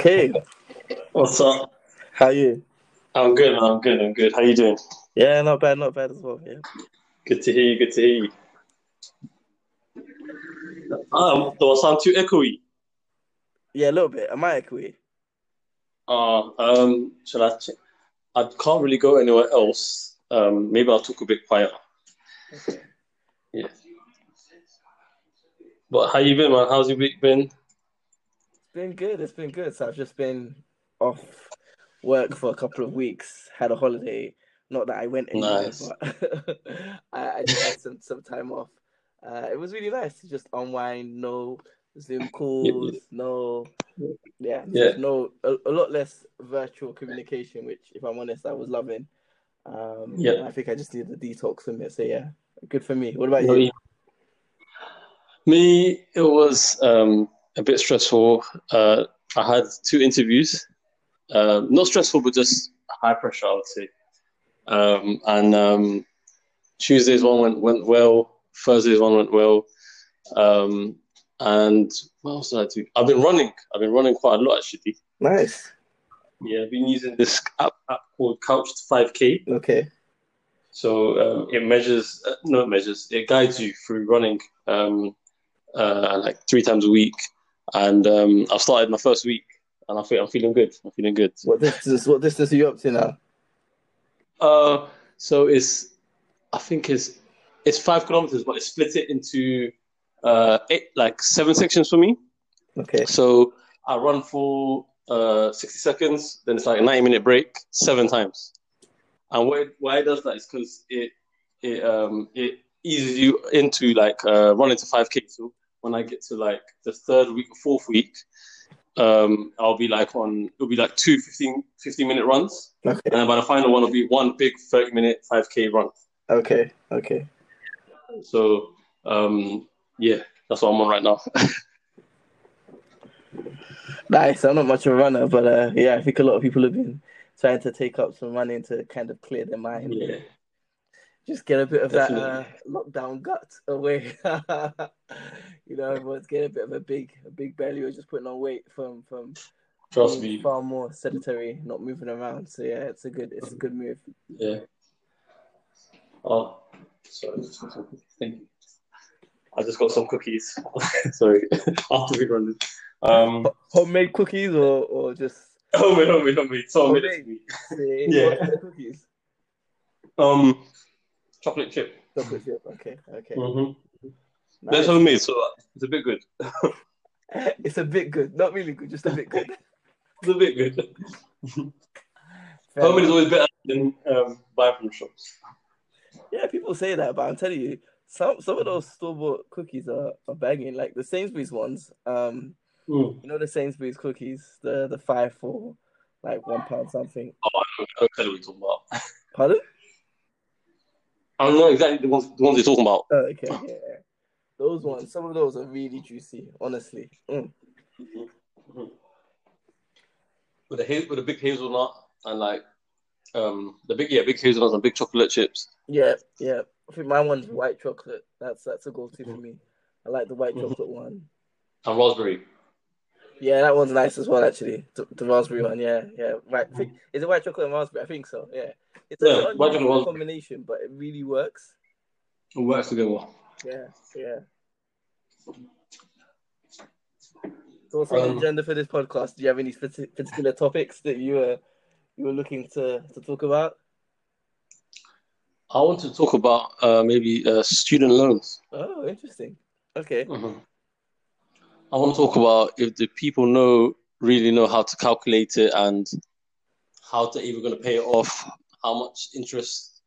Okay, What's up? how you? I'm good, man. I'm good. I'm good. How you doing? Yeah, not bad, not bad as well. Yeah. Good to hear you. Good to hear you. Um, do I sound too echoey? Yeah, a little bit. Am I echoey? Uh, um, shall I? Check? I can't really go anywhere else. Um, maybe I'll talk a bit quieter. Okay. Yeah. But how you been, man? How's your week been? It's been good. It's been good. So I've just been off work for a couple of weeks. Had a holiday. Not that I went anywhere, Nice. but I, I just had some some time off. Uh, it was really nice to just unwind. No Zoom calls. No, yeah, Yeah. no a, a lot less virtual communication. Which, if I'm honest, I was loving. Um, Yeah. I think I just needed a detox from it. So yeah, good for me. What about you? Me, it was um, a bit stressful. Uh, I had two interviews. Um, not stressful, but just high pressure, I would say. Um, and um, Tuesday's one went went well. Thursday's one went well. Um, and what else did I do? I've been running. I've been running quite a lot actually. Nice. Yeah, I've been using this app, app called Couch to 5K. Okay. So um, it measures, uh, no, it measures, it guides you through running um, uh, like three times a week. And um, I've started my first week, and I think I'm feeling good. I'm feeling good. What distance? What distance are you up to now? Uh, so it's, I think it's, it's five kilometers, but it's split it into uh, eight, like seven sections for me. Okay. So I run for uh, 60 seconds, then it's like a 90 minute break, seven times. And why, why it does that is because it it um it eases you into like uh, running to 5k. So when I get to like the third week or fourth week, um, I'll be like on it'll be like two 15, 15 minute runs, Okay. and then by the final one it'll be one big 30 minute 5k run. Okay. Okay. So um yeah, that's what I'm on right now. Nice. I'm not much of a runner, but uh, yeah, I think a lot of people have been trying to take up some running to kind of clear their mind. yeah. Just get a bit of that uh, lockdown gut away. you know, everyone's getting a bit of a big, a big belly or just putting on weight from from Trust me. far more sedentary, not moving around. So yeah, it's a good, it's a good move. Yeah. Oh, sorry. Thank you. I just got some cookies. sorry. After we run. Um, Homemade cookies or or just homemade, homemade, homemade. It Homemade. to me. say, Yeah. what kind of cookies? Um, chocolate chip. Chocolate chip. Okay. Okay. Mm-hmm. Nice. That's me, so it's a bit good. It's a bit good, not really good, just a bit good. It's a bit good. Homemade is always better than um, buying from shops. Yeah, people say that, but I'm telling you, some some of those store bought cookies are, are banging. Like the Sainsbury's ones. Um, Mm. you know the Sainsbury's cookies, the the five for like one pound something. Oh, I don't, know what you're talking about. Pardon? I don't know exactly the ones, the ones you're talking about. Oh, okay, yeah. Those ones, some of those are really juicy, honestly. Mm. With the ha- with the big hazelnut and like um the big yeah big hazelnuts and big chocolate chips. Yeah, yeah. I think my one's white chocolate. That's that's a go-to for me. I like the white Mhm. chocolate one. and raspberry. Yeah, that one's nice as well, actually. The, the raspberry one, yeah, yeah. Right, I think, is it white chocolate and raspberry? I think so. Yeah, it's Yeah, an white chocolate unusual raspberry. combination, but it really works. It works together. Yeah, yeah. So what's on the Um, agenda for this podcast? Do you have any particular topics that you were you were looking to, to talk about? I want to talk about uh, maybe uh, student loans. Oh, interesting. Okay. I want to talk about if the people know really know how to calculate it and how to even going to pay it off, how much interest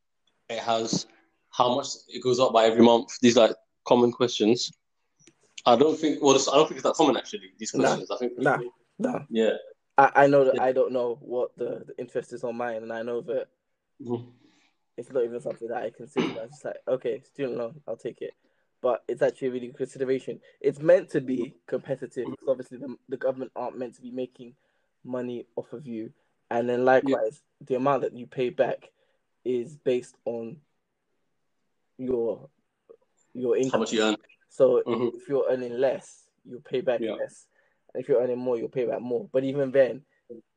it has, how much it goes up by every month. These are like common questions. I don't think well, I don't think it's that common actually. These Nah, questions. I think nah. No, yeah. I, I know that I don't know what the, the interest is on mine, and I know that Mhm. it's not even something that I consider. I'm just like, okay, student loan, I'll take it. But it's actually a really good consideration. It's meant to be competitive because obviously the, the government aren't meant to be making money off of you. And then likewise, the amount that you pay back is based on your your How income. much you earn? So Mhm. if you're earning less, you pay back Yeah. less. And if you're earning more, you'll pay back more. But even then,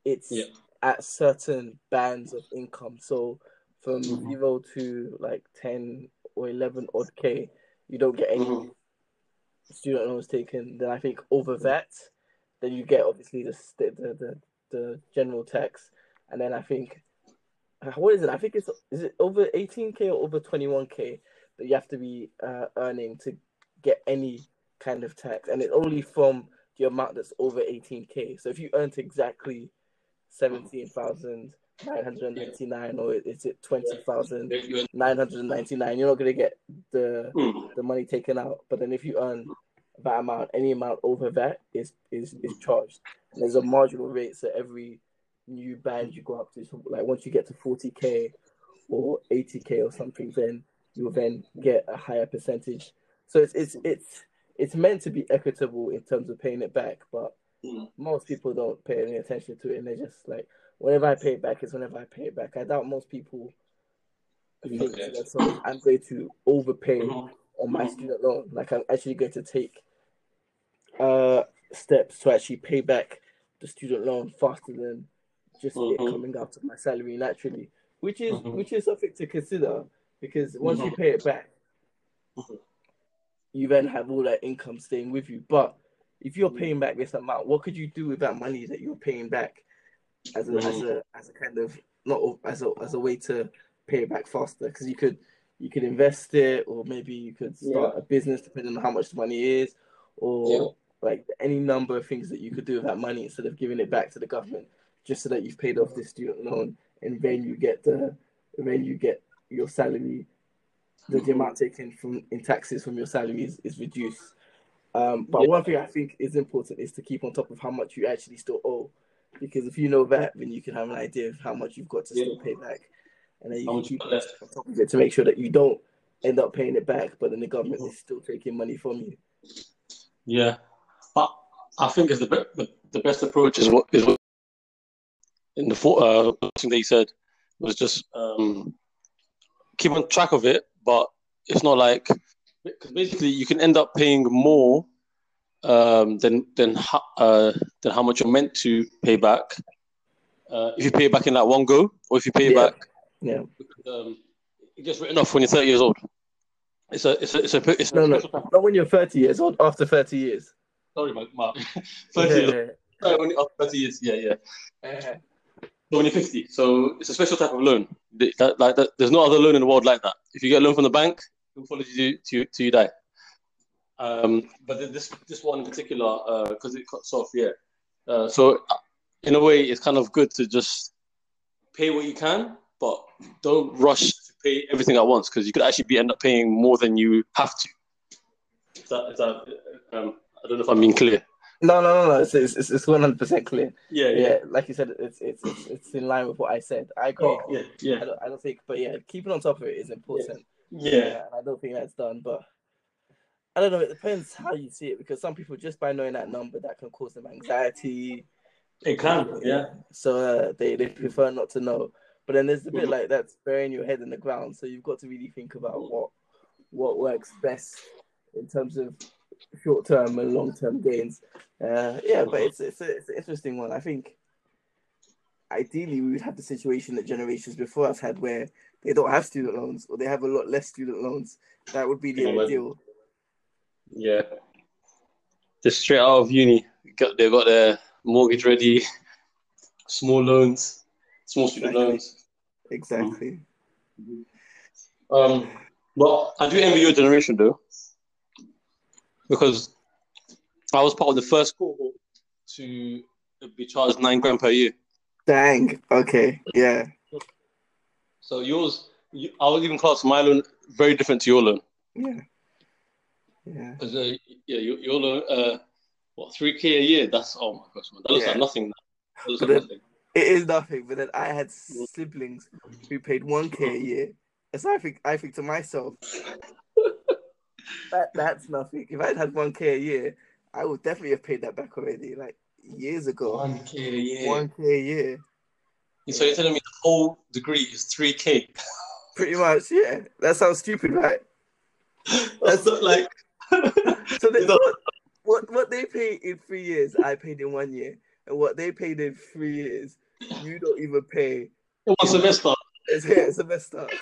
it's Yeah. at certain bands of income. So from Mhm. zero to like ten or eleven odd k, you don't get any Mhm. student loans taken. Then I think over that, then you get obviously the the the, the general tax, and then I think what is it? I think it's is it over eighteen k or over twenty one k that you have to be uh, earning to get any kind of tax, and it's only from the amount that's over eighteen k. So if you earned exactly seventeen thousand nine hundred ninety nine, or is it 20,999, you- nine hundred ninety nine, you're not gonna get the Mm. the money taken out. But then if you earn that amount, any amount over that is is is charged. And there's a marginal rate, so every new band you go up to, so like once you get to forty k or eighty k or something, then you'll then get a higher percentage. So it's it's it's it's meant to be equitable in terms of paying it back, but Mm. most people don't pay any attention to it, and they're just like, whenever I pay it back, is whenever I pay it back. I doubt most people think Okay. that so I'm going to overpay Mhm. on my student loan. Like I'm actually going to take uh steps to actually pay back the student loan faster than just it Mhm. coming out of my salary naturally, which is Mhm. which is something to consider because once you Mhm. pay it back, Mhm. you then have all that income staying with you. But if you're paying back this amount, what could you do with that money that you're paying back as a as a as a kind of not as a as a way to pay it back faster? Because you could you could invest it, or maybe you could start Yeah. a business depending on how much the money is, or Yeah. like any number of things that you could do with that money instead of giving it back to the government, just so that you've paid off this student loan, and then you get the then you get your salary, the, the amount taken from in taxes from your salary is, is reduced. Um, but Yeah. one thing I think is important is to keep on top of how much you actually still owe, because if you know that, then you can have an idea of how much you've got to still pay back, and then you How can keep on top of it to make sure that you don't end up paying it back, but then the government is still taking money from you. Yeah, but I think it's the be- the, the best approach is what is what in the uh thing that he said was just um keep on track of it, but it's not like because basically you can end up paying more um than than uh than how much you're meant to pay back uh, if you pay it back in that one go or if you pay it Yeah. back Yeah. um, it gets written off when you're 30 years old. It's a it's a it's a, it's a No, no, special type- not when you're 30 years old. After 30 years. Sorry, my 30 years old. Yeah. Sorry, you're 30 years, yeah, yeah. Uh, So when you're 50, so it's a special type of loan. That, like that, there's no other loan in the world like that. If you get a loan from the bank, it will follow you to to you die. Um, but this this one in particular, because it cuts off, yeah. Uh, so uh, in a way, it's kind of good to just pay what you can, but don't rush to pay everything at once because you could actually be end up paying more than you have to. Is that, is that um, I don't know if I'm being clear. No, no, no, no. It's, it's, it's 100% clear. Yeah, Yeah, like you said, it's, it's it's it's in line with what I said. I agree. Oh, yeah, yeah, I don't, I don't think, but yeah, keeping on top of it is important. yeah. and I don't think that's done. But I don't know. It depends how you see it because some people just by knowing that number that can cause them anxiety. It can, yeah. So uh, they they prefer not to know. But then there's a bit Mhm. like that's burying your head in the ground. So you've got to really think about what what works best in terms of short term and long term gains. Uh, yeah, but it's it's, a, it's an interesting one. I think ideally we would have the situation that generations before us had where they don't have student loans or they have a lot less student loans. That would be the you ideal. Yeah. Just straight out of uni, got they got their mortgage ready, small loans, small student Exactly. loans. Exactly. Um, but I do envy your generation though, because I was part of the first cohort to be charged nine grand per year. Dang. Okay. Yeah. So yours, you, I would even class my loan very different to your loan. Yeah. Yeah. Because uh, yeah, your, your loan, uh, what three k a year? That's oh my gosh, man, that looks Yeah. like nothing. That looks like then- nothing. It is nothing, but then I had siblings who paid one k a year, and so I think I think to myself, that that's nothing. If I'd had one k a year, I would definitely have paid that back already, like years ago. One k a year. One k a year, So you're telling me the whole degree is three k? pretty much. Yeah, that sounds stupid, right? That's not like. So they, No. what what they pay in three years, I paid in one year, and what they paid in three years, you don't even pay. One semester. It's here, semester.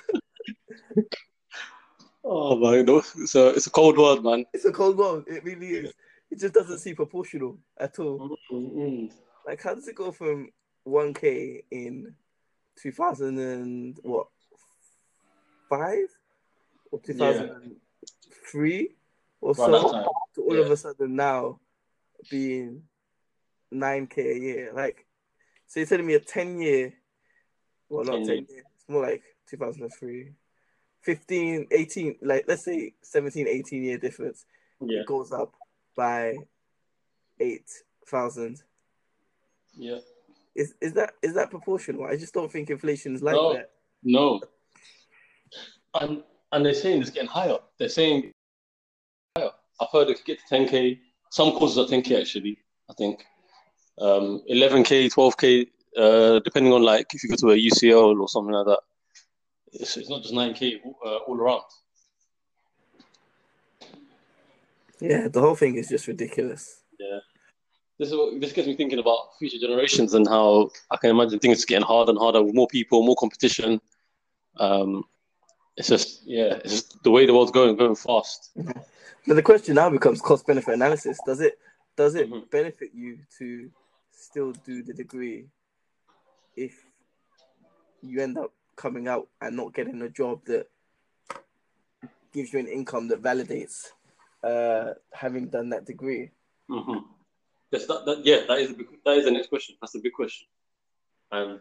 Oh my god, it's a it's a cold world, man. It's a cold world. It really is. It just doesn't seem proportional at all. Mm-mm. Like, how does it go from one k in two thousand and what five or two thousand and three or Around so to all of a sudden now being nine k a year? Like, so you're telling me a ten year, well, not 10 ten year. It's more like two thousand and three. 15, 18, like let's say 17, 18 year difference. Yeah, It goes up by eight thousand. yeah. Is is that is that proportional? I just don't think inflation is like No. that. No. And and they're saying it's getting higher. They're saying higher. I've heard it could get to 10k. Some courses are 10k actually. I think um, 11k, 12k, uh, depending on like if you go to a UCL or something like that. It's, it's not just 9k uh, all around. Yeah, the whole thing is just ridiculous. Yeah. This is what this gets me thinking about future generations and how I can imagine things getting harder and harder with more people, more competition. Um, it's just yeah, it's just the way the world's going, going fast. But the question now becomes cost benefit analysis. Does it does it Mhm. benefit you to still do the degree if you end up coming out and not getting a job that gives you an income that validates uh, having done that degree? hmm Yes, that, that, yeah, that is a big, that is the next question. That's a big question. And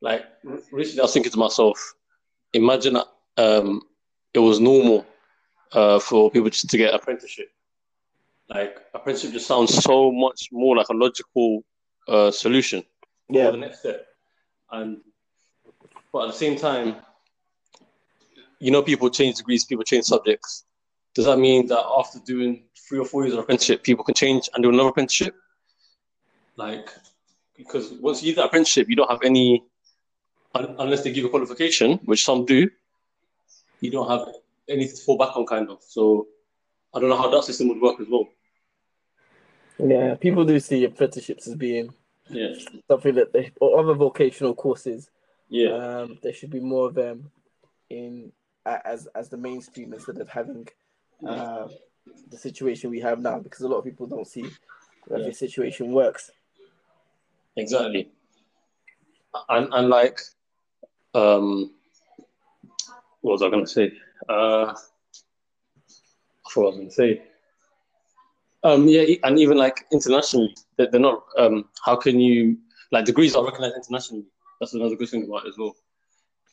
like recently, I was thinking to myself, imagine um, it was normal uh, for people just to get apprenticeship. Like apprenticeship just sounds so much more like a logical uh, solution Yeah. the next step. And but at the same time, you know, people change degrees, people change subjects. Does that mean that after doing three or four years of apprenticeship, people can change and do another apprenticeship? Like, because once you do that apprenticeship, you don't have any, un- unless they give a qualification, which some do, you don't have anything to fall back on, kind of. So I don't know how that system would work as well. Yeah, people do see apprenticeships as being Yeah, something that they or other vocational courses. yeah, Um, there should be more of them in as as the mainstream instead of having uh, the situation we have now because a lot of people don't see that Yeah. this situation works. exactly. And and like, um, what was I going to say? Uh, I what I going to say. Um, yeah, and even like internationally, they're, they're not. Um, how can you like degrees are recognized internationally? That's another good thing about it as well.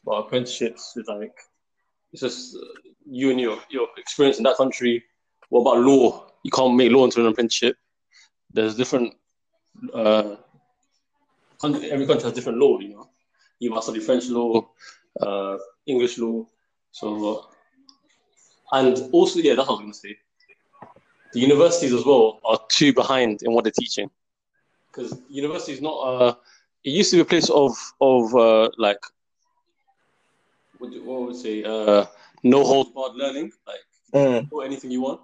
But apprenticeships is like it's just uh, you and your your experience in that country. What about law? You can't make law into an apprenticeship. There's different. Uh, every country has different law. You know, you must study French law, uh, English law. So, and also, yeah, that's what I was to say the universities as well are too behind in what they're teaching. Because university is not uh it used to be a place of of uh like what, do- what would you say uh no holds barred learning like Mm. do anything you want.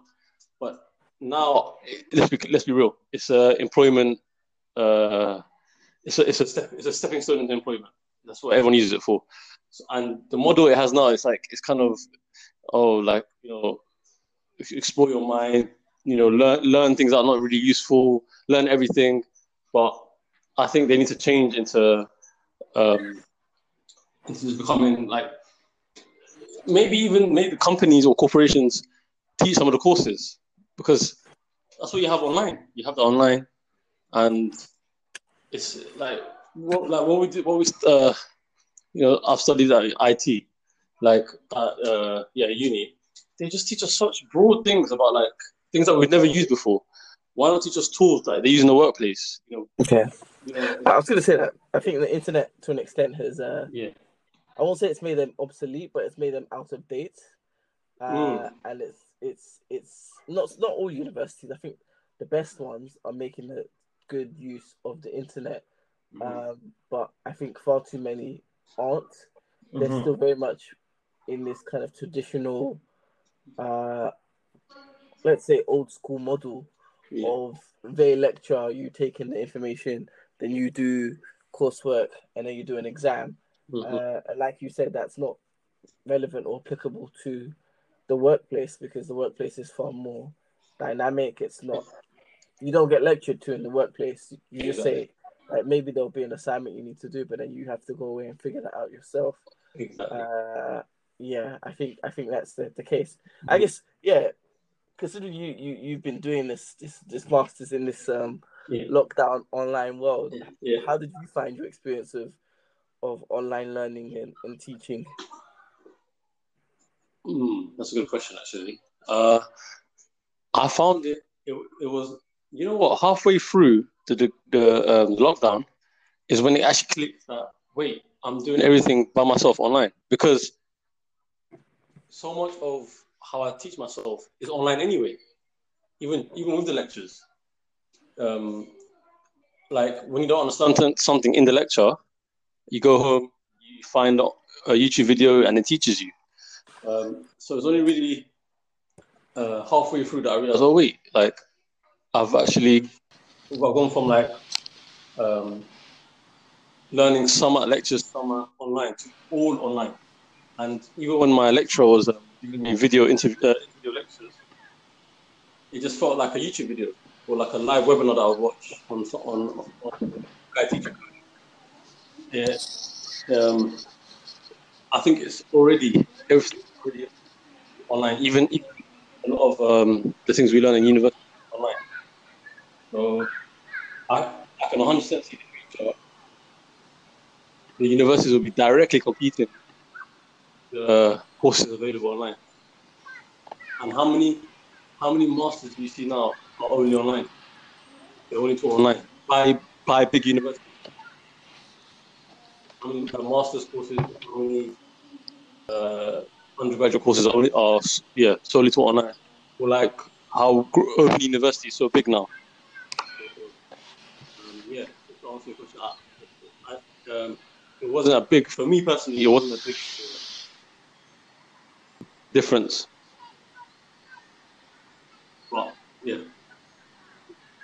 But now let's be let's be real. It's a employment uh it's a it's a step it's a stepping stone into employment. That's what everyone uses it for. So, and the model it has now it's like it's kind of oh like you know explore your mind you know, learn learn things that are not really useful, learn everything. But I think they need to change into um, into becoming like maybe even maybe companies or corporations teach some of the courses because that's what you have online. You have the online, and it's like what like what we did what we uh, you know I've studied at IT, like at uh, yeah uni. They just teach us such broad things about like things that we've never used before. Why not teach us tools that they use in the workplace? You know, Okay, you know I was going to say that I think the internet to an extent has uh, yeah, I won't say it's made them obsolete, but it's made them out of date. Uh, Mm. And it's it's it's not not all universities. I think the best ones are making a good use of the internet, Mm-hmm. um, but I think far too many aren't. They're Mhm. still very much in this kind of traditional uh, let's say old school model Yeah. of they lecture, you take in the information, then you do coursework, and then you do an exam. Mhm. Uh, and like you said, that's not relevant or applicable to the workplace because the workplace is far more dynamic. It's not you don't get lectured to in the workplace. You just say like maybe there'll be an assignment you need to do, but then you have to go away and figure that out yourself. exactly. Uh, yeah, I think I think that's the, the case. I guess yeah, considering you you you've been doing this this this masters in this um yeah. lockdown online world. yeah. How did you find your experience of of online learning and, and teaching? Mm, that's a good question, actually. Uh, I found it, it. It was, you know what? Halfway through the the, the um, lockdown is when it actually clicked that wait, I'm doing everything by myself online because so much of how I teach myself is online anyway. Even even with the lectures, um, like when you don't understand something in the lecture, you go home, you find a YouTube video, and it teaches you. Um, so it's only really uh, halfway through that I realized, oh wait, like I've actually I've gone from like um, learning summer lectures, summer online to all online. And even when my lecturer was um, video interview, uh, video lectures, it just felt like a YouTube video or like a live webinar that I would watch on on, on Guy Teacher. Yeah. Um, I think it's already everything's already online. Even, even a lot of um, the things we learn in university online. So I, I can 100% see the future. The universities will be directly competing the courses available online. And how many how many masters do you see now are only online? They're only taught online by by big universities. I mean, the master's courses only uh, undergraduate courses are only are yeah solely taught online. Or like how open university is so big now. Um, yeah, to answer your question, I, I, um, it wasn't a big for me personally. It wasn't a big uh, difference. Well, yeah,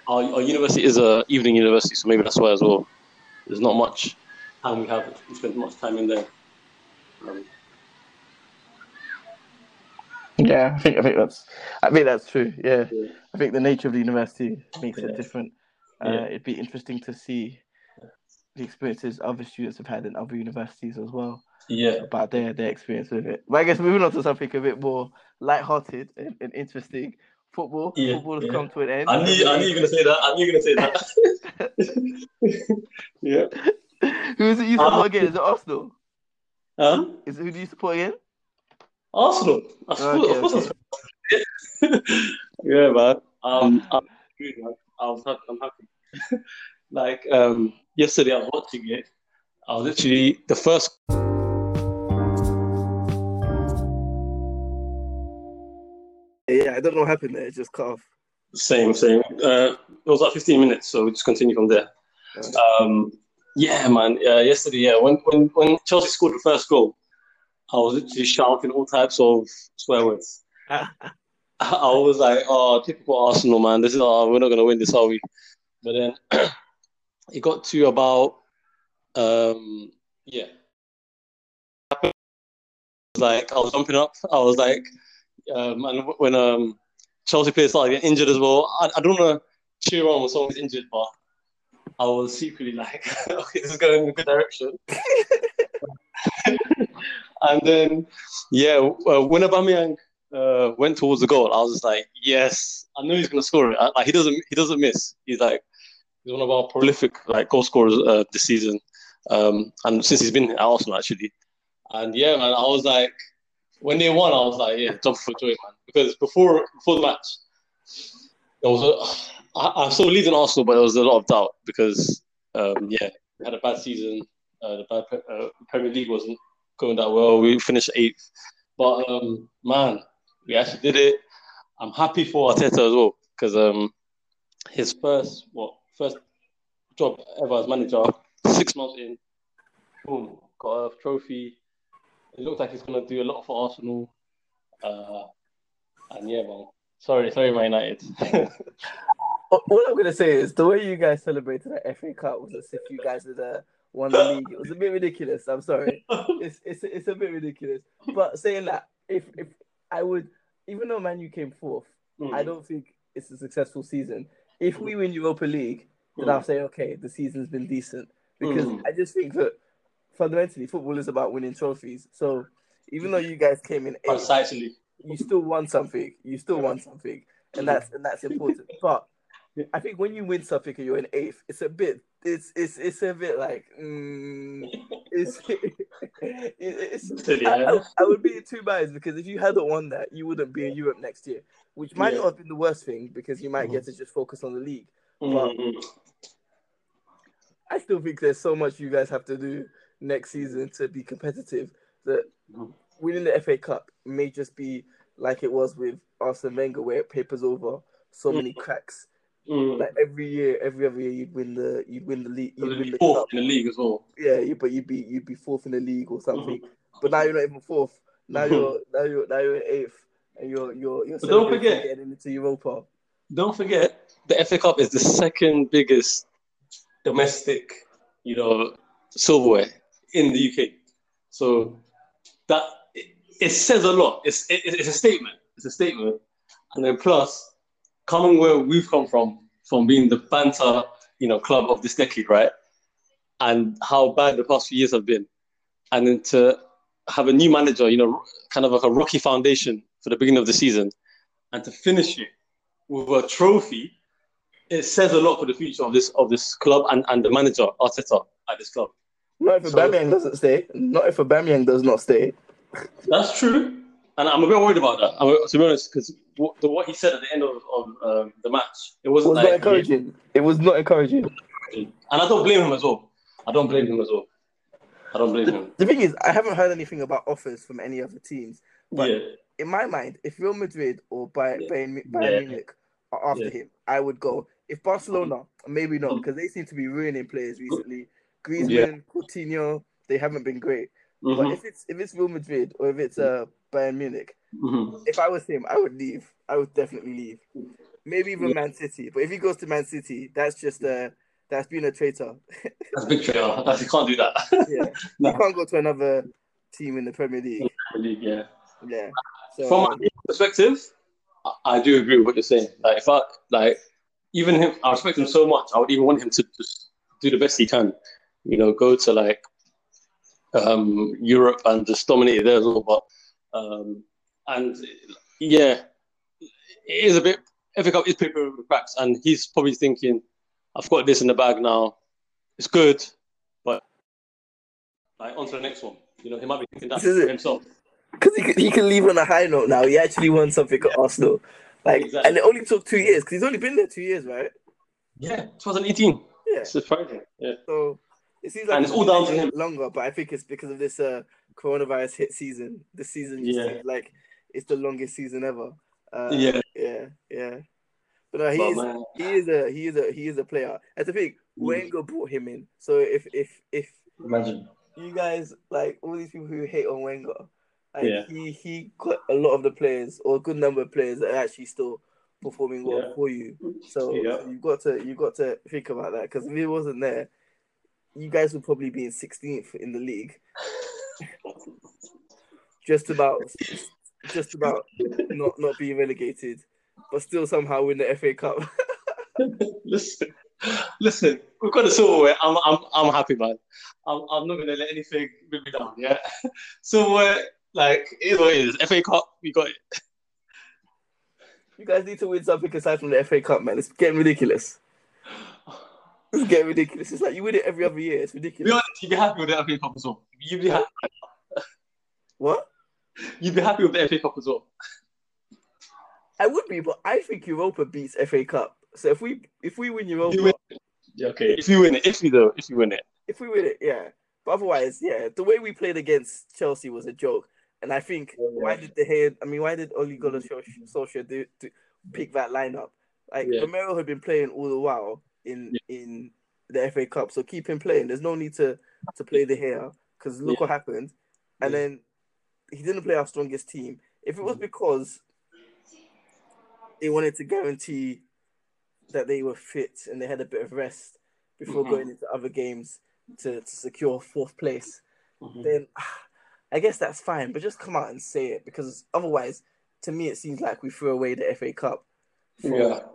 our, our university is a evening university, so maybe that's why as well. There's not much time we have. We spend much time in there. Um, Yeah, I think I think that's I think that's true. Yeah, Yeah. I think the nature of the university makes Yeah. it different. Uh, Yeah. It'd be interesting to see the experiences other students have had in other universities as well yeah, about their their experience with it. But I guess moving on to something a bit more light-hearted and, and interesting. Football, Yeah, football has yeah. come to an end. I knew I knew you were gonna say that. I knew you were gonna say that. yeah. Who is it you Um, support again? Is it Arsenal? Huh? Is who do you support again? Arsenal. Of course, Okay, okay. Yeah, man. Um, I'm. I was happy. I'm happy. like um, yesterday, I was watching it. I was literally the first. Yeah, I don't know what happened there. It just cut off. Same, same. Uh, it was like 15 minutes, so we just continue from there. Um, yeah, man. Uh, yesterday, yeah, when, when when Chelsea scored the first goal, I was literally shouting all types of swear words. I was like, "Oh, typical Arsenal, man. This is oh, we're not gonna win this, are we?" But then it got to about, um, yeah. Like I was jumping up. I was like, um, and when um, Chelsea players started getting injured as well, I, I don't want to cheer on when someone's injured, but I was secretly like, okay, this is going in a good direction. and then, yeah, uh, when Aubameyang uh, went towards the goal, I was just like, yes, I know he's gonna score it. I- Like he doesn't, he doesn't miss. He's like, he's one of our prolific like goal scorers uh, this season, um, and since he's been at Arsenal actually. And yeah, man, I was like, when they won, I was like, yeah, jump for joy, man, because before before the match, there was a, I, I saw leading Arsenal, but there was a lot of doubt because um, yeah, we had a bad season. Uh, the bad, uh, Premier League wasn't going that well. We finished eighth, but um, man, we actually did it. I'm happy for Arteta as well because um, his first what first job ever as manager, six months in, boom, got a trophy. It looks like he's gonna do a lot for Arsenal. Uh, and yeah, man, Sorry, sorry, my United. All I'm gonna say is the way you guys celebrated the FA Cup was as if you guys had uh, won the league. It was a bit ridiculous. I'm sorry. It's it's it's a bit ridiculous. But saying that, if if I would, even though Man U came fourth, Mm. I don't think it's a successful season. If we win Europa League, then I'll say okay, the season's been decent because Mm. I just think that fundamentally football is about winning trophies. So even though you guys came in eighth, Precisely. you still won something. You still won something, and that's and that's important. But I think when you win something and you're in eighth, it's a bit. It's it's it's a bit like mm, it's it, it's. I. I, I would be in two minds because if you hadn't won that, you wouldn't be in Europe next year, which might Yeah. not have been the worst thing because you might get to just focus on the league. Mm, mm. I still think there's so much you guys have to do next season to be competitive that Mhm. winning the FA Cup may just be like it was with Arsene Wenger, where it papers over so many cracks. Mm. Like every year, every other year, you'd win the you'd win the league, you'd win the Fourth cup. in the league as well. Yeah, you, but you'd be you'd be fourth in the league or something. But now you're not even fourth. Now you're now you're now you're eighth, and you're you're you're But don't forget- getting into Europa. Don't forget, the FA Cup is the second biggest domestic, you know, silverware in the UK. So that it, it says a lot. It's it, it's a statement. It's a statement. And then plus, coming where we've come from, from being the banter, you know, club of this decade, right? And how bad the past few years have been, and then to have a new manager, you know, kind of like a rocky foundation for the beginning of the season, and to finish it with a trophy, it says a lot for the future of this of this club and, and the manager Arteta at this club. Not if So- Aubameyang doesn't stay. Not if Aubameyang does not stay. That's true, and I'm a bit worried about that. I'm, to be honest, because what, the, what he said at the end of, of um, the match, it It wasn't was like, not encouraging. It was not encouraging. and I don't blame him as well. I don't blame him as well. I don't blame him. The thing is, I haven't heard anything about offers from any other teams. But yeah, in my mind, if Real Madrid or Bayern, Yeah. Bayern, Bayern Yeah. Munich are after him, I would go. If Barcelona, maybe not, because they seem to be ruining players recently. Griezmann, Coutinho, they haven't been great. But Mhm, if it's if it's Real Madrid or if it's uh, Bayern Munich, mhm. if I was him, I would leave. I would definitely leave. Maybe even Yeah. Man City. But if he goes to Man City, that's just uh that's being a traitor. that's a big traitor. That's, you can't do that. yeah. No. You can't go to another team in the Premier League. League, yeah. Yeah. So From my perspective, I, I do agree with what you're saying. Like if I like even him, I respect him so much. I would even want him to just do the best he can. You know, go to like um, Europe and just dominate there as well. But um, and yeah, it is a bit. FA Cup is paper cracks, and he's probably thinking, "I've got this in the bag now. It's good, but like on to the next one." You know, he might be thinking that for himself. because he, can- he can leave on a high note now. He actually won something at Arsenal. Like, Exactly. and it only took two years because he's only been there two years, right? Yeah, 2018. Yeah. It's surprising. Yeah. So it seems like And it's all down to him. longer, but I think it's because of this uh, coronavirus hit season. This season Yeah. like it's the longest season ever. Uh, Yeah. yeah, yeah. But no, he is he is a he is a he is a player. And the thing, Mm. Wenger brought him in. So if if if imagine. you guys like all these people who hate on Wenger, like Yeah. he he got a lot of the players or a good number of players that are actually still performing well Yeah. for you. So, Yeah. so you've got to you've got to think about that because if he wasn't there, you guys would probably be in 16th in the league, just about just about not not being relegated, but still somehow win the FA Cup. listen, listen. We've got the silverware. I'm, I'm, I'm happy, man. I'm, I'm not gonna let anything bring me down. Yeah. Silverware, uh, like it is what it is. FA Cup, we got it. you guys need to win something aside from the FA Cup, man. It's getting ridiculous. It's getting ridiculous. It's like you win it every other year. It's Be ridiculous. honest, you'd be happy with the FA Cup as well. You'd be happy. What? You'd be happy with the FA Cup as well. I would be, but I think Europa beats FA Cup. So if we if we win Europa, You win. Yeah, okay. If you win it, if you do, if you win it, if we win it, yeah. But otherwise, yeah, the way we played against Chelsea was a joke. And I think Yeah. why did the head? I mean, why did Ole Gunnar Solskjaer do, do pick that lineup? Like Yeah. Romero had been playing all the while in in the FA Cup, so keep him playing. There's no need to to play De Gea because look Yeah. what happened. And Yeah. then he didn't play our strongest team. If it was because they wanted to guarantee that they were fit and they had a bit of rest before Mhm. going into other games to, to secure fourth place, Mhm. then I guess that's fine. But just come out and say it because otherwise, to me, it seems like we threw away the FA Cup. For, Yeah.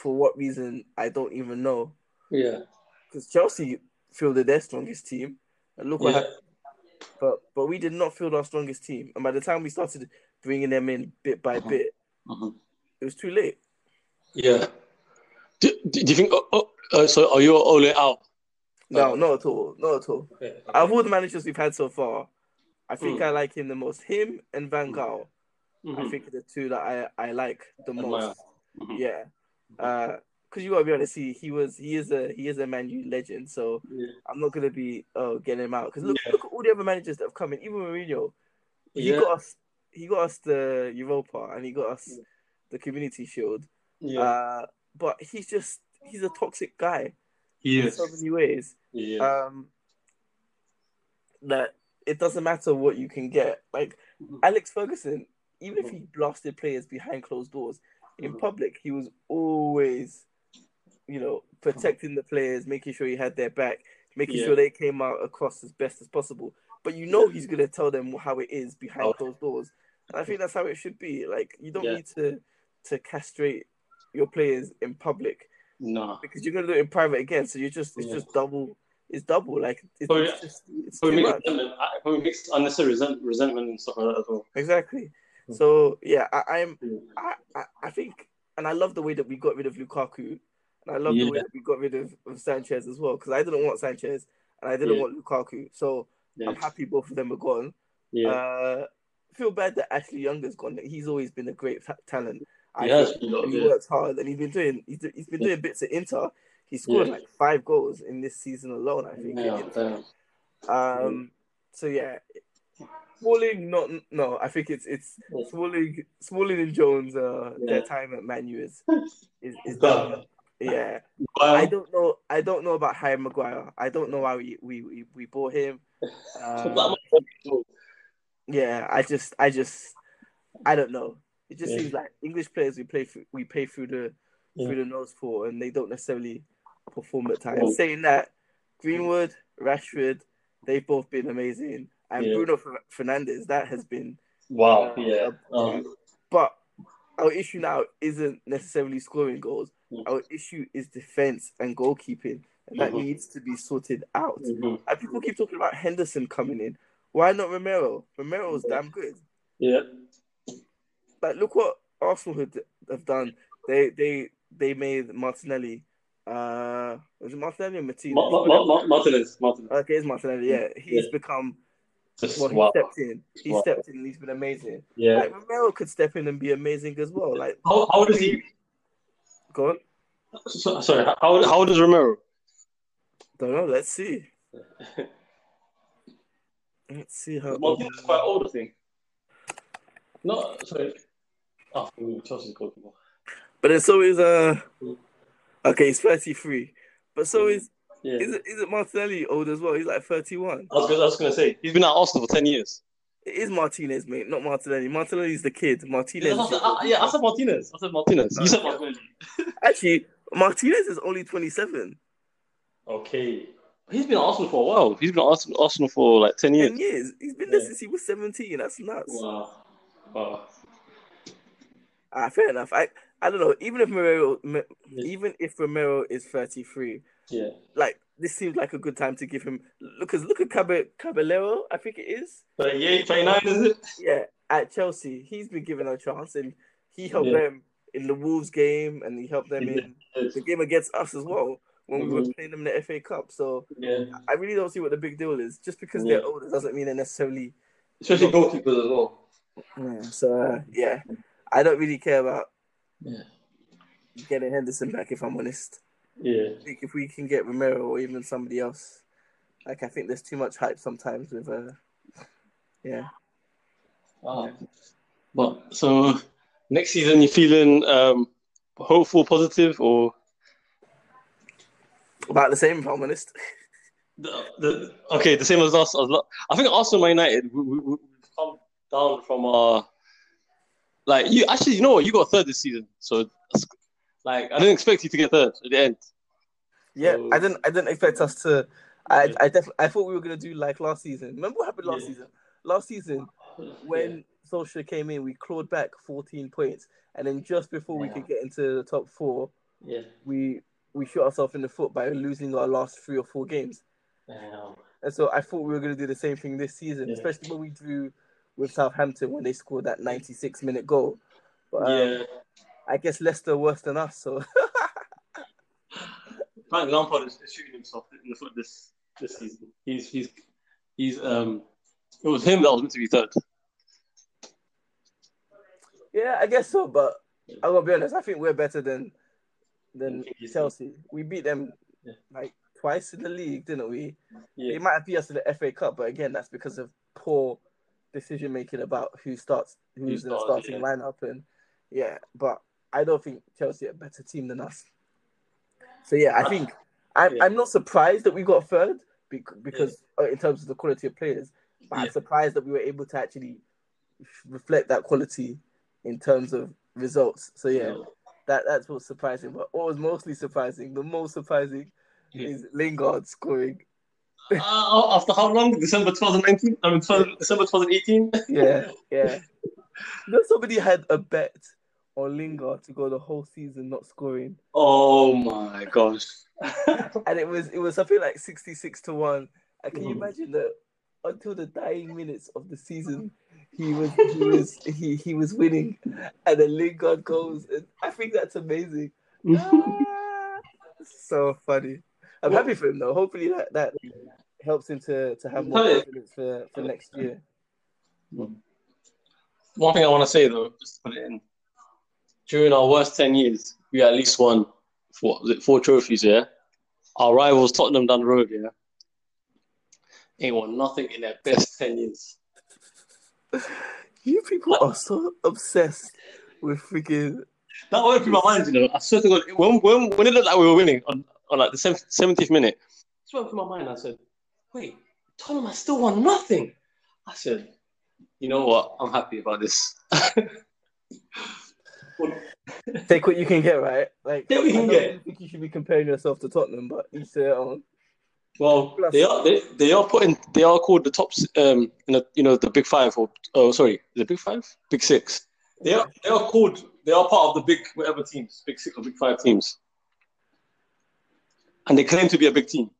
For what reason, I don't even know. Yeah. Because Chelsea fielded their strongest team, and look what Yeah. happened. But but we did not field our strongest team, and by the time we started bringing them in bit by Mhm. bit, Mhm. it was too late. Yeah. Do, do you think? Oh, oh, uh, so are you Ole out? No, Oh. not at all, not at all. Okay. Out of all the managers we've had so far, I think Mm. I like him the most. Him and Van Mm. Gaal, I Mhm. think the two that I, I like the Admire. most. Mhm. Yeah, because you gotta be honest, he he was he is a he is a Man U legend. So Yeah. I'm not gonna be oh getting him out because look Yeah. look at all the other managers that have come in. Even Mourinho, he Yeah. got us he got us the Europa and he got us the Community Shield. Yeah. Uh, but he's just he's a toxic guy he in is. so many ways. Yeah. Um, that it doesn't matter what you can get. Like Mhm. Alex Ferguson, even if he blasted players behind closed doors, in public he was always, you know, protecting the players, making sure he had their back, making Yeah. sure they came out across as best as possible. But you know he's gonna tell them how it is behind Oh. closed doors, and I think that's how it should be. Like you don't Yeah. need to to castrate your players in public no. because you're gonna do it in private again. So you're just it's Yeah. just double. It's double. Like it's, Oh, it's just it's Probably makes, I- probably makes unnecessary resent, resentment and stuff like that as well. Exactly. Mm. So yeah, I, I'm Mm. I, I I think, and I love the way that we got rid of Lukaku, and I love the way that we got rid of, of Sanchez as well because I didn't want Sanchez and I didn't Yeah. want Lukaku. So Yeah. I'm happy both of them are gone. Yeah. Uh, feel bad that Ashley Younger's gone. He's always been a great ta- talent. I He has been and he yeah. works hard, and he's been doing he's, he's been doing bits at Inter. He scored Yeah. like five goals in this season alone. I think. yeah, Um. So yeah, Smalling, not no. I think it's it's. Smalling, Smalling and Jones. Uh, Yeah. their time at Man U is is, is Done. done. Yeah, Well, I don't know. I don't know about Harry Maguire. I don't know why we we we, we bought him. Uh, yeah, I just I just I don't know. It just Yeah. seems like English players we play through, we pay through the Yeah. through the nose for, and they don't necessarily perform at times. Saying that, Greenwood, Rashford, they've both been amazing, and Yeah. Bruno Fer- Fernandes that has been. Wow, uh, yeah. Um, But our issue now isn't necessarily scoring goals. Mm. Our issue is defense and goalkeeping, and that Mhm. needs to be sorted out. mhm. And people keep talking about Henderson coming in. Why not Romero? Romero's Yeah. damn good. Yeah. like look what Arsenal had, have done. They they they made Martinelli. Uh, was it Martinelli or Martinez? Ma- Ma- Ma- Ma- Martinez. Martinez. okay, it's Martinelli. Yeah, he's Yeah. become. Just, Well, he stepped in. He Wow. stepped in, and he's been amazing. Yeah. Like Romero could step in and be amazing as well. Like, How, how old is he? go on. So, sorry, how, how old is Romero? Don't know. Let's see. Let's see how. Martinez is quite old, I think. No, sorry. Oh, Chelsea's goalkeeper. But then so is uh. Okay, he's thirty three. But so is Yeah. is it is it Martinelli old as well? He's like thirty one. I was, gonna, I was gonna say he's been at Arsenal for ten years. It is Martinez, mate, not Martinelli. Martinelli's the kid. Martinez. I said, uh, yeah, I said Martinez. I said Martinez. You said Martinez. Actually, Martinez is only 27. Okay. He's been at Arsenal for a while. He's been at Arsenal, Arsenal for like ten years. 10 years. He's been there Yeah. since he was 17. That's nuts. Wow. Wow. Ah, fair enough. I, I don't know. Even if Romero, even if Romero is 33, Yeah. like this seems like a good time to give him. Look, cause look at Cabe, Caballero. I think it is. But yeah, 29, is it? Yeah, at Chelsea, he's been given a chance, and he helped Yeah. them in the Wolves game, and he helped them He in the game against us as well when we were Mhm. playing them in the FA Cup. So Yeah. I really don't see what the big deal is. Just because Yeah. they're older doesn't mean they're necessarily. Especially goalkeepers as well. Yeah. So uh, yeah, I don't really care about Yeah. getting Henderson back. If I'm honest, Yeah. I think if we can get Romero or even somebody else, like I think there's too much hype sometimes with uh, yeah. Wow. But so next season, you feeling um, hopeful, positive, or About the same, if I'm honest. the, the okay, the same as us? I think Arsenal, United, we, we, we've come down from our like you actually, you know what? You got third this season, so that's, like I didn't expect you to get third at the end. Yeah, So- I didn't. I didn't expect us to. I I definitely. I thought we were gonna do like last season. Remember what happened last Yeah. season? Last season, when Solskjaer came in, we clawed back 14 points, and then just before we could get into the top four, yeah, we we shot ourselves in the foot by losing our last three or four games. Damn. And so I thought we were gonna do the same thing this season, Yeah. especially when we drew with Southampton when they scored that 96 minute goal. But um, yeah. I guess Leicester worse than us, so Frank Lampard is, is shooting himself in the foot this this season. He's he's he's um. It was him that was meant to be third. yeah, I guess so. But I'm gonna be honest, I think we're better than than Chelsea. We beat them Yeah. like twice in the league, didn't we? Yeah. They might have beat us in the FA Cup, but again, that's because of poor decision making about who starts, who's in the starting yeah. lineup, and yeah. But I don't think Chelsea are a better team than us. So yeah, I think I'm Yeah. I'm not surprised that we got third because uh, in terms of the quality of players, but I'm surprised that we were able to actually reflect that quality in terms of results. So yeah, that that's what's surprising. But what was mostly surprising, the most surprising, Yeah. is Lingard scoring. Uh, after how long? December 2019? I mean, 12 December 2018? Yeah, yeah. You know, somebody had a bet on Lingard to go the whole season not scoring, Oh my gosh. and it was it was something like sixty six to one. And can you Mhm. imagine that until the dying minutes of the season, he was he was he he was winning, and then Lingard goes, and I think that's amazing. Ah, so funny. I'm happy for him though. Hopefully that that helps him to to have more confidence for for next year. One thing I want to say though, just to put it in, during our worst 10 years, we at least won four, was it four trophies, yeah? Our rivals, Tottenham down the road, yeah? Ain't won nothing in their best 10 years. You people are so obsessed with freaking That went through my mind, you know. I swear to God, when, when, when it looked like we were winning on, on like the 70th minute, it went through my mind. I said, wait, Tottenham has still won nothing. I said, you know what? I'm happy about this. take what you can get, right? Like Take what you can get. think you should be comparing yourself to Tottenham, but you say their own. Well, they are they, they are putting they are called the top um you know you know the big five or oh sorry the big five big six they are they are called they are part of the big whatever teams big six or big five teams and they claim to be a big team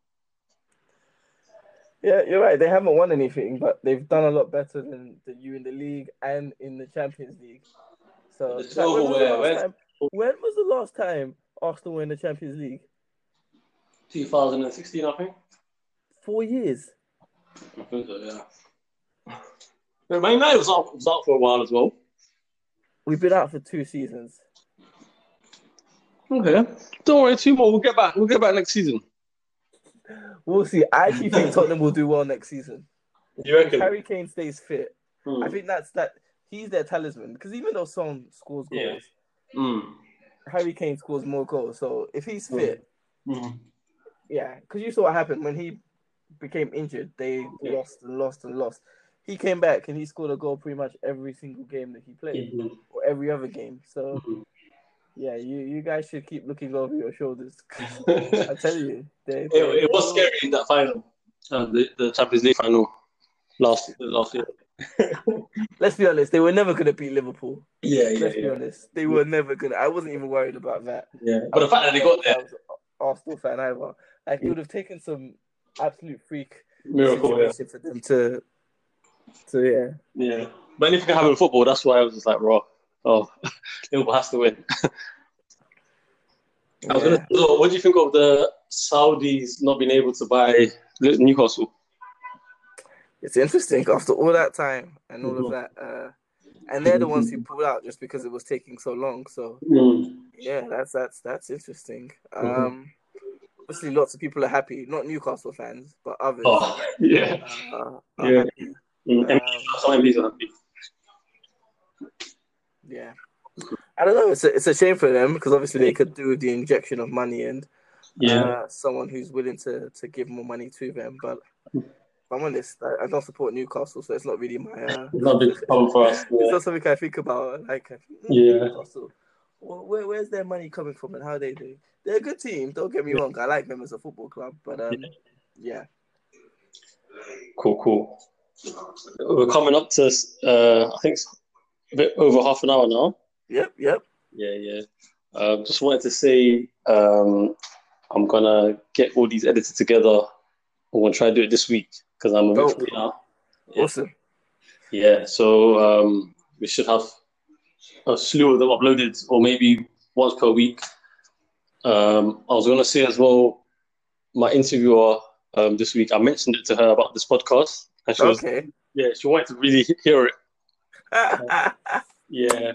Yeah, you're right. They haven't won anything, but they've done a lot better than, than you in the league and in the Champions League. So when, was the silverware, last time, when was the last time Arsenal were in the Champions League? 2016 I think Four years. I think so yeah but Man United was out, was out for a while as well We've been out for two seasons. okay don't worry two more we'll get back we'll get back next season We'll see. I actually think Tottenham will do well next season. you If reckon Harry Kane stays fit, Hmm. I think that's that. He's their talisman because even though Son scores goals, Yeah. Mm. Harry Kane scores more goals. So if he's Hmm. fit, Mm. yeah, because you saw what happened when he became injured. They Yeah. lost and lost and lost. He came back and he scored a goal pretty much every single game that he played, Mhm. or every other game. So Mhm. yeah, you you guys should keep looking over your shoulders. I tell you, they, It, it was scary in that final, uh, the, the Champions League final last last year. Let's be honest, they were never gonna beat Liverpool. Yeah, yeah, Let's be honest, they were never gonna. I wasn't even worried about that. yeah. But the fact that they got I there, Arsenal fan either. Like it would have taken some absolute freak miracle. Yeah, for them to, to yeah. yeah. But anything can happen in football. That's why I was just like, raw. Oh, Liverpool has to win. I was Yeah. gonna, so what do you think of the Saudis not being able to buy Newcastle? It's interesting after all that time and all of that. Uh, and they're the ones who pulled out just because it was taking so long. So yeah, that's that's that's interesting. Um, obviously, lots of people are happy. Not Newcastle fans, but others. Oh, yeah. uh, are Yeah. happy. Mm, Um, some MPs are happy. Yeah. I don't know. It's a, it's a shame for them because obviously they could do with the injection of money and Yeah. uh, someone who's willing to, to give more money to them. But I'm honest. I, I don't support Newcastle, so it's not really my. Uh, It's not big for us. it's not something I think about. Like, I think, mm, Yeah. Newcastle. Well, where, where's their money coming from, and how they do? They're a good team. Don't get me wrong. I like them as a football club, but um, yeah. Cool, cool. We're coming up to, uh, I think, it's a bit over half an hour now. Yep, yep. Yeah, yeah. Um, just wanted to say um, I'm gonna get all these edited together. I'm gonna try to do it this week because I'm a bit Oh. now. Yeah. Awesome. Yeah, so um, we should have a slew of them uploaded, or maybe once per week. Um, I was gonna say as well, my interviewer um, this week, I mentioned it to her about this podcast, and she was Okay. yeah, she wanted to really hear it. Yeah,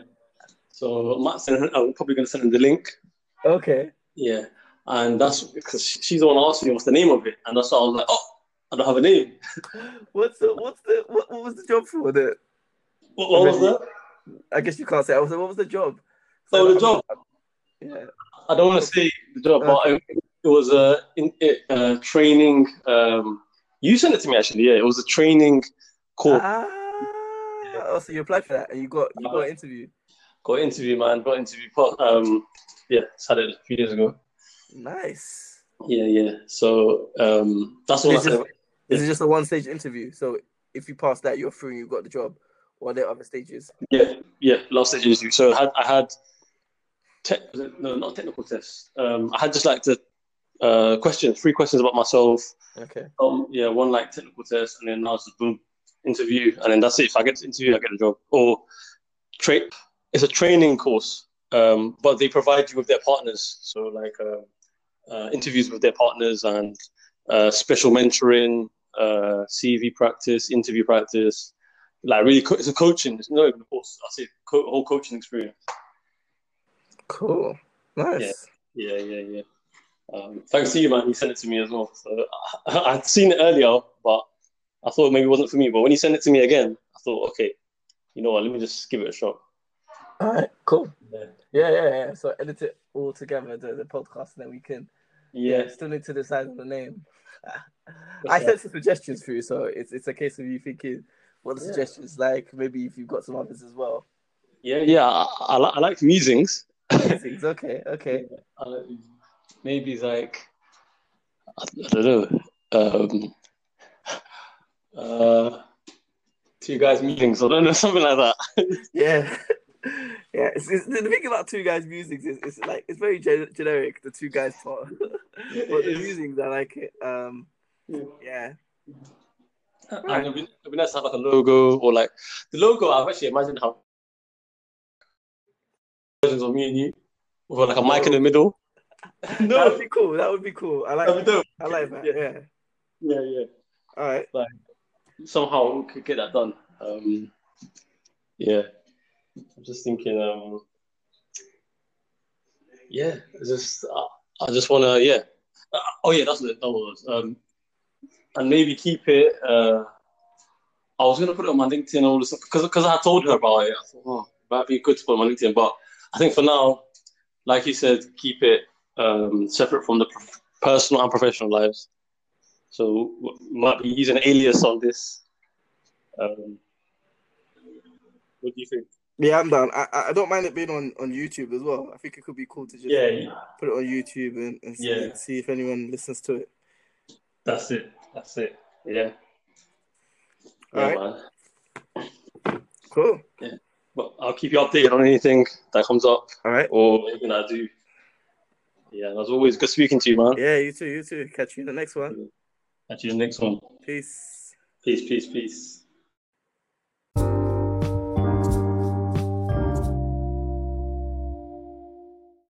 so I might send her, I'm probably gonna send her the link. okay. Yeah, and that's because she's the one asking me what's the name of it, and that's why I was like, oh, I don't have a name. What's the what's the what, what was the job for? The What, what was that? I guess you can't say. I was like, what was the job? Oh, the job. Yeah. I don't want to say the job, but it, it was a in, it, uh, training. Um, you sent it to me actually. Yeah, it was a training course. Ah. Oh, so you applied for that and you got you got an interview. Got interview, man. Got interview. But, Um, yeah, had it a few days ago. Nice. Yeah, yeah. So um, that's all I Is it, is it just a one stage interview? So if you pass that, you're through and you got the job. Or are there other stages? Yeah, yeah. Last stage interview. So I had, I had, te- no, not technical tests. Um, I had just like the uh, questions, three questions about myself. Okay. Um, yeah, one like technical test, and then now it's just boom, interview, and then that's it. If I get the interview, I get the job. Or tra- it's a training course, um, but they provide you with their partners. So like uh, uh, interviews with their partners and uh, special mentoring, uh, CV practice, interview practice. Like really, co- it's a coaching. It's not even a course. I say co- whole coaching experience. Cool. Nice. Yeah, yeah, yeah. Um, thanks to you, man. You sent it to me as well. So I, I'd seen it earlier, but I thought maybe it wasn't for me. But when you sent it to me again, I thought, okay, you know what? Let me just give it a shot. All right. Cool. Yeah, Yeah, yeah, yeah. So edit it all together, the, the podcast, and then we can. yeah. Yeah. Still need to decide on the name. I sent some suggestions for you, so it's it's a case of you thinking what the Yeah. suggestions like. Maybe if you've got some others as well. yeah, yeah. I, I, I like musings. Things. Okay. Okay. I like musings. maybe it's like I, I don't know. Um, uh, two guys meetings. I don't know something like that. Yeah. Yeah, it's, it's, the thing about two guys' music is it's like it's very gen- generic. The two guys part, but the music I like it. Um, yeah, And it'd be, it'd be nice to have like a logo or like the logo. I've actually imagined how versions of me and you with like a mic in the middle. no, that no, would be cool. That would be cool. I like. that'd be dope. I like that. Yeah. Yeah. Yeah, yeah. All right. Somehow we could get that done. Um, yeah, I'm just thinking. Um, yeah, just I, I just want to. Yeah. Uh, oh yeah, that's it. That was. Um, and maybe keep it. Uh, I was gonna put it on my LinkedIn all this because because I told her about it. I thought, oh, that'd be good to put on my LinkedIn. But I think for now, like you said, keep it um, separate from the personal and professional lives. So might be using alias on this. Um, what do you think? Yeah, I'm down. I I- don't mind it being on on YouTube as well. I think it could be cool to just Yeah, put it on YouTube and, and see, Yeah. see if anyone listens to it. that's it. That's it. Yeah. Yeah, Alright. man. Cool. But I'll keep you updated on anything that comes up All right. or anything I do. Yeah, as always, good speaking to you, man. Yeah, you too. You too. Catch you in the next one. Catch you in the next one. Peace. Peace, peace, peace.